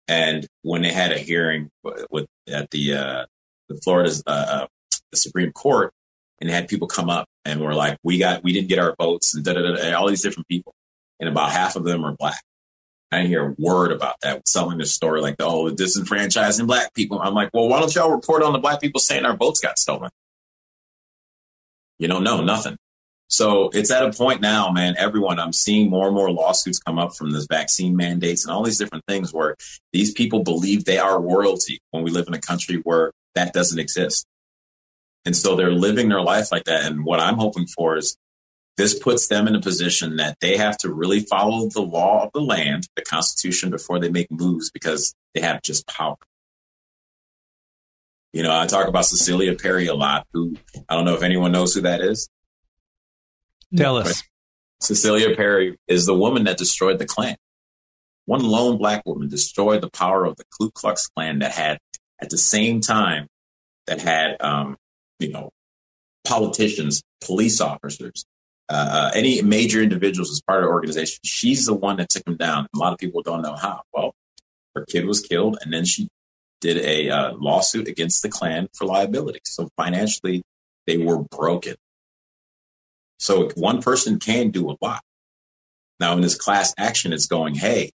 and when they had a hearing with at the, uh, the Florida's, uh, uh, the Supreme Court and they had people come up and were like, we got, we didn't get our votes and da da da, all these different people. And about half of them are black. I didn't hear a word about that. Selling the story like, oh, disenfranchising black people. I'm like, well, why don't y'all report on the black people saying our votes got stolen? You don't know, no, nothing. So it's at a point now, man, everyone, I'm seeing more and more lawsuits come up from this vaccine mandates and all these different things where these people believe they are royalty when we live in a country where that doesn't exist. And so they're living their life like that. And what I'm hoping for is this puts them in a position that they have to really follow the law of the land, the Constitution, before they make moves because they have just power. You know, I talk about Cecilia Perry a lot, who I don't know if anyone knows who that is. Tell us. Cecilia Perry is the woman that destroyed the Klan. One lone black woman destroyed the power of the Ku Klux Klan that had, at the same time, that had, um, you know, politicians, police officers, uh, any major individuals as part of the organization. She's the one that took him down. A lot of people don't know how. Well, her kid was killed, and then she did a uh, lawsuit against the Klan for liability. So financially, they were broken. So one person can do a lot. Now, in this class action, it's going, hey,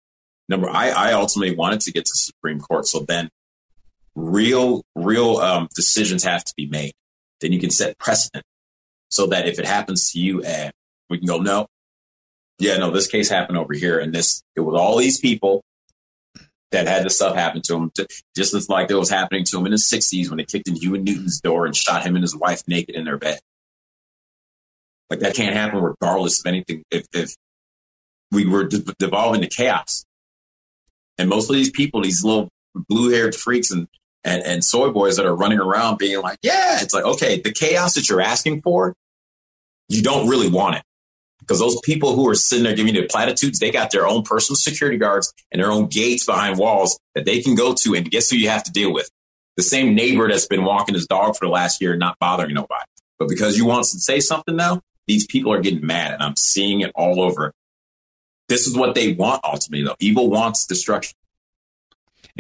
number, I, I ultimately wanted to get to Supreme Court. So then real, real um, decisions have to be made. Then you can set precedent so that if it happens to you, and we can go, no, yeah, no, this case happened over here, and this it was all these people that had this stuff happen to them, just as like it was happening to him in the '60s when they kicked in Huey Newton's door and shot him and his wife naked in their bed. Like that can't happen regardless of anything. If, if we were de- devolving to chaos, and most of these people, these little blue-haired freaks and and, and soy boys that are running around being like, yeah, it's like, okay, the chaos that you're asking for, you don't really want it. Because those people who are sitting there giving you the platitudes, they got their own personal security guards and their own gates behind walls that they can go to. And guess who you have to deal with? The same neighbor that's been walking his dog for the last year not bothering nobody. But because you want to say something now, these people are getting mad and I'm seeing it all over. This is what they want ultimately though. Evil wants destruction.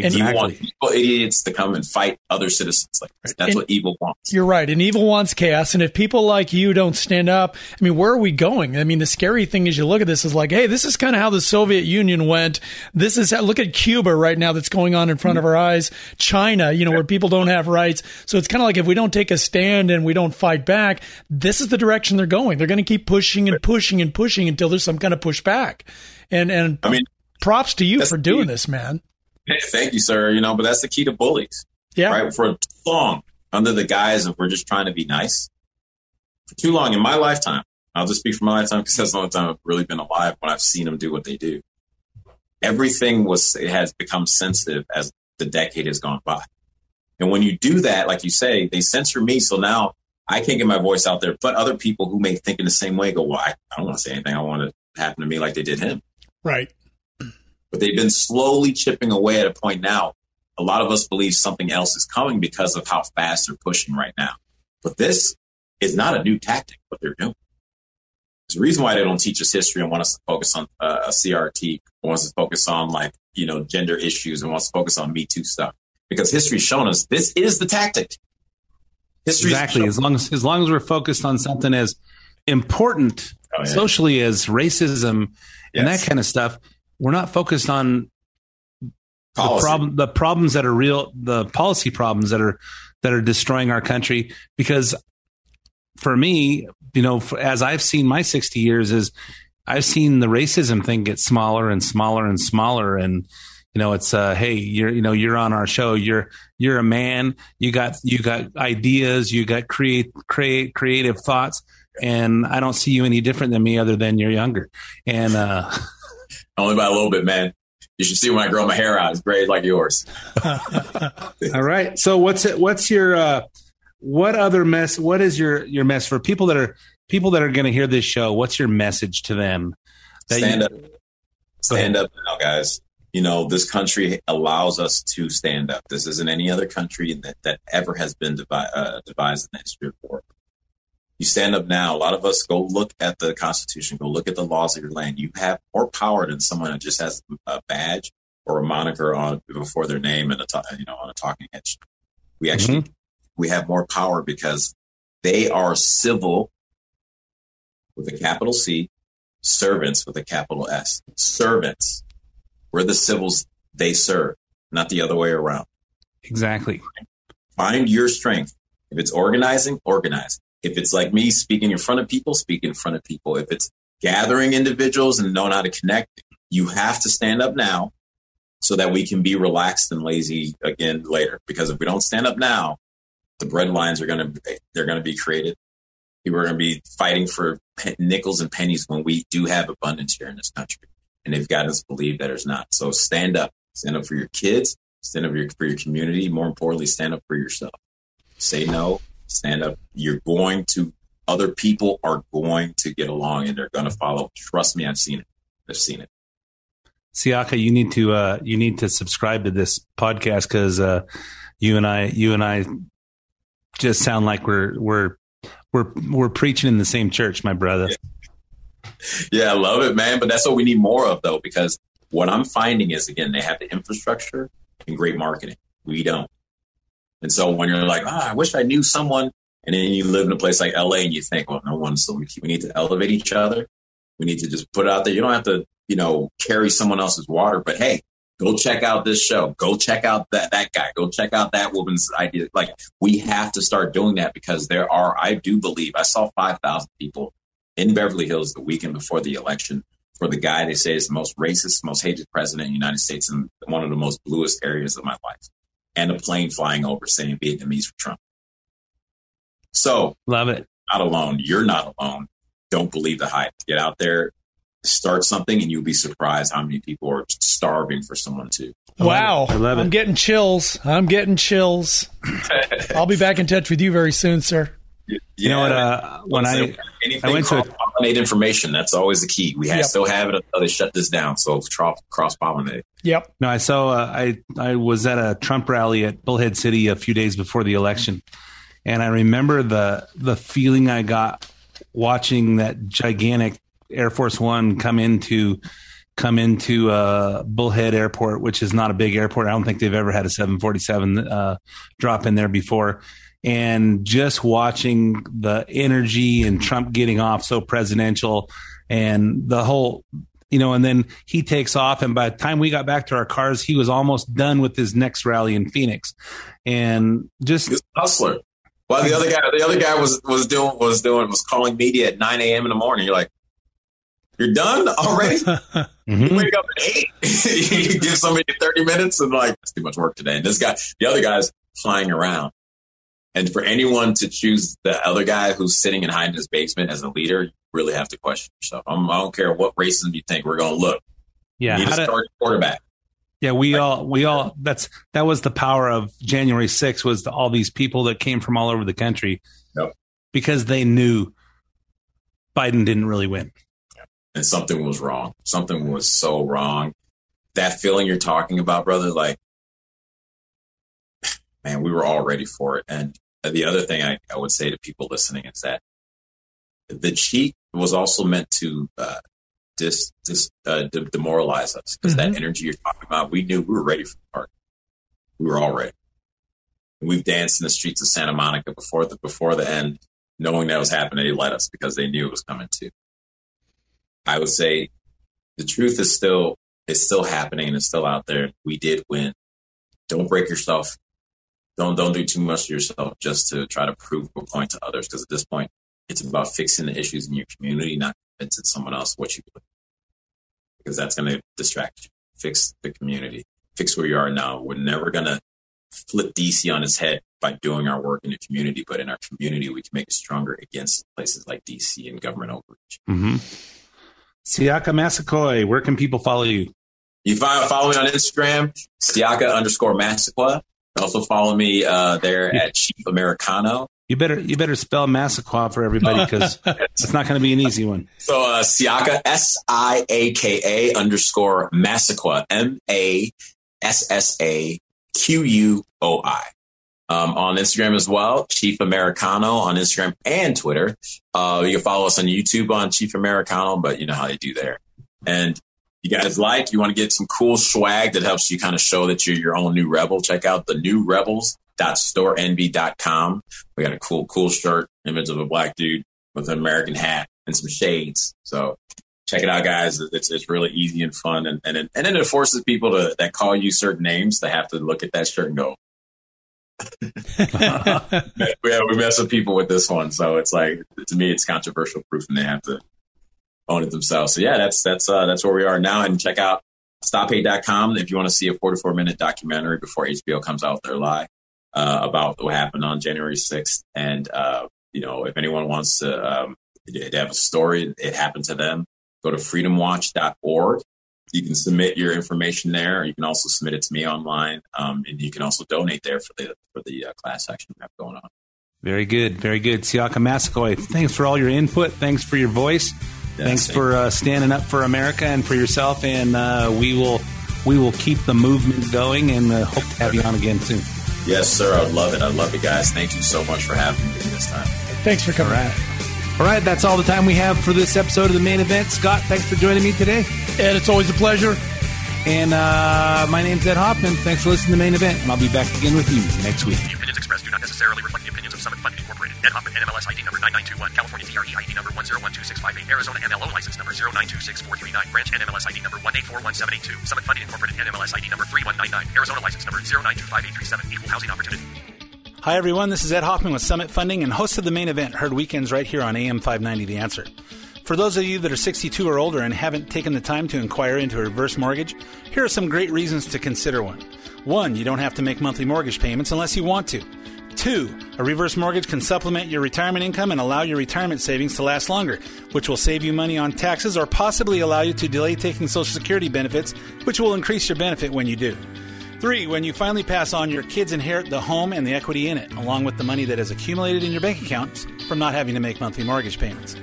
And you want evil idiots to come and fight other citizens. Like that's and what evil wants. You're right. And evil wants chaos. And if people like you don't stand up, I mean, where are we going? I mean, the scary thing is you look at this is like, hey, this is kind of how the Soviet Union went. This is how, look at Cuba right now that's going on in front of our eyes. China, you know, where people don't have rights. So it's kind of like if we don't take a stand and we don't fight back, this is the direction they're going. They're going to keep pushing and pushing and pushing until there's some kind of pushback. And and I mean, props to you for doing this, man. Thank you, sir. You know, but that's the key to bullies. Yeah. Right. For too long, under the guise of we're just trying to be nice. For too long in my lifetime, I'll just speak for my lifetime because that's the only time I've really been alive when I've seen them do what they do. Everything was it has become sensitive as the decade has gone by. And when you do that, like you say, they censor me. So now I can't get my voice out there. But other people who may think in the same way go, well, I, I don't want to say anything. I want it to happen to me like they did him. Right but they've been slowly chipping away at a point now. A lot of us believe something else is coming because of how fast they're pushing right now. But this is not a new tactic, what they're doing. There's a reason why they don't teach us history and want us to focus on uh, a CRT, wants us to focus on like, you know, gender issues and wants to focus on Me Too stuff. Because history's shown us this is the tactic. History exactly. As long as as long as we're focused on something as important oh, yeah. socially as racism yes. and that kind of stuff, we're not focused on Policy. the problem the problems that are real the policy problems that are that are destroying our country. Because for me, you know, f- as I've seen my 60 years is I've seen the racism thing get smaller and smaller and smaller. And, you know, it's, uh, Hey, you're, you know, you're on our show. You're, you're a man. You got, you got ideas. You got create, create, creative thoughts. And I don't see you any different than me other than you're younger. And, uh, Only by a little bit, man. You should see when I grow my hair out. It's great like yours. All right. So what's it? What's your? uh What other mess? What is your your mess for people that are people that are going to hear this show? What's your message to them? That stand you- up. Stand up now, guys. You know, this country allows us to stand up. This isn't any other country that, that ever has been devi- uh, devised in the history of the world. You stand up now. A lot of us go look at the Constitution, go look at the laws of your land. You have more power than someone that just has a badge or a moniker on before their name and a ta- you know on a talking head. We mm-hmm. actually we have more power because they are civil with a capital C, servants with a capital S. Servants. We're the civils they serve, not the other way around. exactly. Find your strength. If it's organizing, organize. If it's like me speaking in front of people, speak in front of people. If it's gathering individuals and knowing how to connect, you have to stand up now so that we can be relaxed and lazy again later. Because if we don't stand up now, the bread lines are going to they're going to be created. People are going to be fighting for nickels and pennies when we do have abundance here in this country, and they've got us believe that there's not. So stand up, stand up for your kids, stand up for your, for your community. More importantly, stand up for yourself. Say no, stand up. You're going to other people are going to get along and they're going to follow. Trust me, I've seen it. I've seen it. Siaka, you need to uh you need to subscribe to this podcast because uh you and I you and I just sound like we're we're we're we're preaching in the same church, my brother. Yeah, I love it, man. But that's what we need more of, though, because what I'm finding is, again, they have the infrastructure and great marketing. We don't. And so when you're like, ah, I wish I knew someone, and then you live in a place like LA and you think, well, no one, so we we need to elevate each other. We need to just put it out there. You don't have to, you know, carry someone else's water, but hey, go check out this show. Go check out that, that guy. Go check out that woman's idea. Like we have to start doing that because there are, I do believe I saw 5,000 people in Beverly Hills the weekend before the election for the guy they say is the most racist, most hated president in the United States in one of the most bluest areas of my life. And a plane flying over saying Vietnamese for Trump. So Love it. not alone. You're not alone. Don't believe the hype. Get out there, start something, and you'll be surprised how many people are starving for someone to. Wow. I love it. I'm getting chills. I'm getting chills. I'll be back in touch with you very soon, sir. You know what? Uh, when I anything I went to a- pollinate information, that's always the key. We have, Yep. still have it until they shut this down. So cross pollinate. Yep. No, I saw. Uh, I I was at a Trump rally at Bullhead City a few days before the election, and I remember the the feeling I got watching that gigantic Air Force One come into come into uh, Bullhead Airport, which is not a big airport. I don't think they've ever had a 747 uh, drop in there before. And just watching the energy and Trump getting off so presidential and the whole you know, and then he takes off. And by the time we got back to our cars, he was almost done with his next rally in Phoenix. And just He's a hustler. While the other guy, the other guy was was doing was doing was calling media at nine a.m. in the morning. You're like, you're done already. Mhm. You wake up at eight. you give somebody thirty minutes and like that's too much work today. And this guy, the other guy's flying around. And for anyone to choose the other guy who's sitting and hiding in his basement as a leader, you really have to question yourself. I'm, I don't care what racism you think. We're going to look. yeah, you need a to- quarterback. yeah, we all, we all, that's, that was the power of January 6th was the, all these people that came from all over the country Yep. because they knew Biden didn't really win. and something was wrong. Something was so wrong. That feeling you're talking about, brother, like, man, we were all ready for it. And the other thing I, I would say to people listening is that the cheat was also meant to uh, dis, dis, uh, de- demoralize us because that energy you're talking about, we knew we were ready for the party. We were all ready. And we've danced in the streets of Santa Monica before the before the end, knowing that was happening. They let us because they knew it was coming too. I would say the truth is still is still happening and it's still out there. We did win. Don't break yourself. Don't don't do too much to yourself just to try to prove a point to others. Because at this point, it's about fixing the issues in your community, not convincing someone else what you do. Because that's going to distract you. Fix the community. Fix where you are now. We're never going to flip DC on its head by doing our work in the community, but in our community, we can make it stronger against places like DC and government overreach. Mm-hmm. Siaka Massaquoi, where can people follow you? You find follow me on Instagram, Siaka underscore Massaquoi. Also follow me uh, there at Chief Americano. You better you better spell Massaquoi for everybody because it's not going to be an easy one. So uh, Siaka S I A K A underscore Massaquoi M A S S A Q U O I. Um, on Instagram as well, Chief Americano on Instagram and Twitter. Uh, you can follow us on YouTube on Chief Americano, but you know how they do there. And you guys like, you want to get some cool swag that helps you kind of show that you're your own new rebel, check out the new rebels rebels.storenvy.com. We got a cool, cool shirt, image of a black dude with an American hat and some shades. So check it out, guys. It's, it's really easy and fun. And, and, it, and then it forces people to, that call you certain names to have to look at that shirt and go, yeah, we mess with people with this one. So it's like, to me, it's controversial proof and they have to own it themselves. So yeah, that's that's uh, that's where we are now. And check out stophate.com if you want to see a 44 minute documentary before HBO comes out with their lie uh, about what happened on January 6th. And uh, you know, if anyone wants to, um, have a story, it happened to them, go to freedomwatch.org. You can submit your information there. You can also submit it to me online, um, and you can also donate there for the for the uh, class action we have going on. Very good, very good. Siaka Massaquoi, thanks for all your input. Thanks for your voice. Thanks for uh, standing up for America and for yourself. And uh, we will we will keep the movement going and uh, hope to have you on again soon. Yes, sir. I'd love it. I love it, guys. Thank you so much for having me this time. Thanks for coming. All right. All right, that's all the time we have for this episode of the main event. Scott, thanks for joining me today. Ed, it's always a pleasure. And uh, my name's Ed Hoffman. Thanks for listening to the main event, and I'll be back again with you next week. The opinions expressed do not necessarily reflect the opinions of Summit Funding Incorporated. Ed Hoffman, NMLS ID number 9921, California TRE ID number 1012658, Arizona MLO license number 0926439, branch NMLS ID number 1841782, Summit Funding Incorporated NMLS ID number 3199, Arizona license number 0925837, equal housing opportunity. Hi, everyone. This is Ed Hoffman with Summit Funding and host of the main event, heard weekends right here on AM 590 The Answer. For those of you that are 62 or older and haven't taken the time to inquire into a reverse mortgage, here are some great reasons to consider one. One, you don't have to make monthly mortgage payments unless you want to. Two, a reverse mortgage can supplement your retirement income and allow your retirement savings to last longer, which will save you money on taxes or possibly allow you to delay taking Social Security benefits, which will increase your benefit when you do. Three, when you finally pass on, your kids inherit the home and the equity in it, along with the money that has accumulated in your bank accounts from not having to make monthly mortgage payments.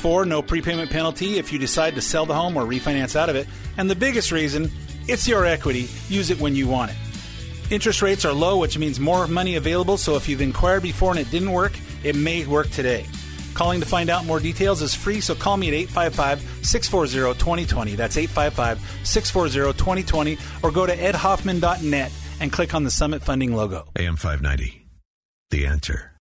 Four, no prepayment penalty if you decide to sell the home or refinance out of it. And the biggest reason, it's your equity. Use it when you want it. Interest rates are low, which means more money available, so if you've inquired before and it didn't work, it may work today. Calling to find out more details is free, so call me at 855 640 2020. That's 855 640 2020, or go to edhoffman.net and click on the Summit Funding logo. AM 590. The answer.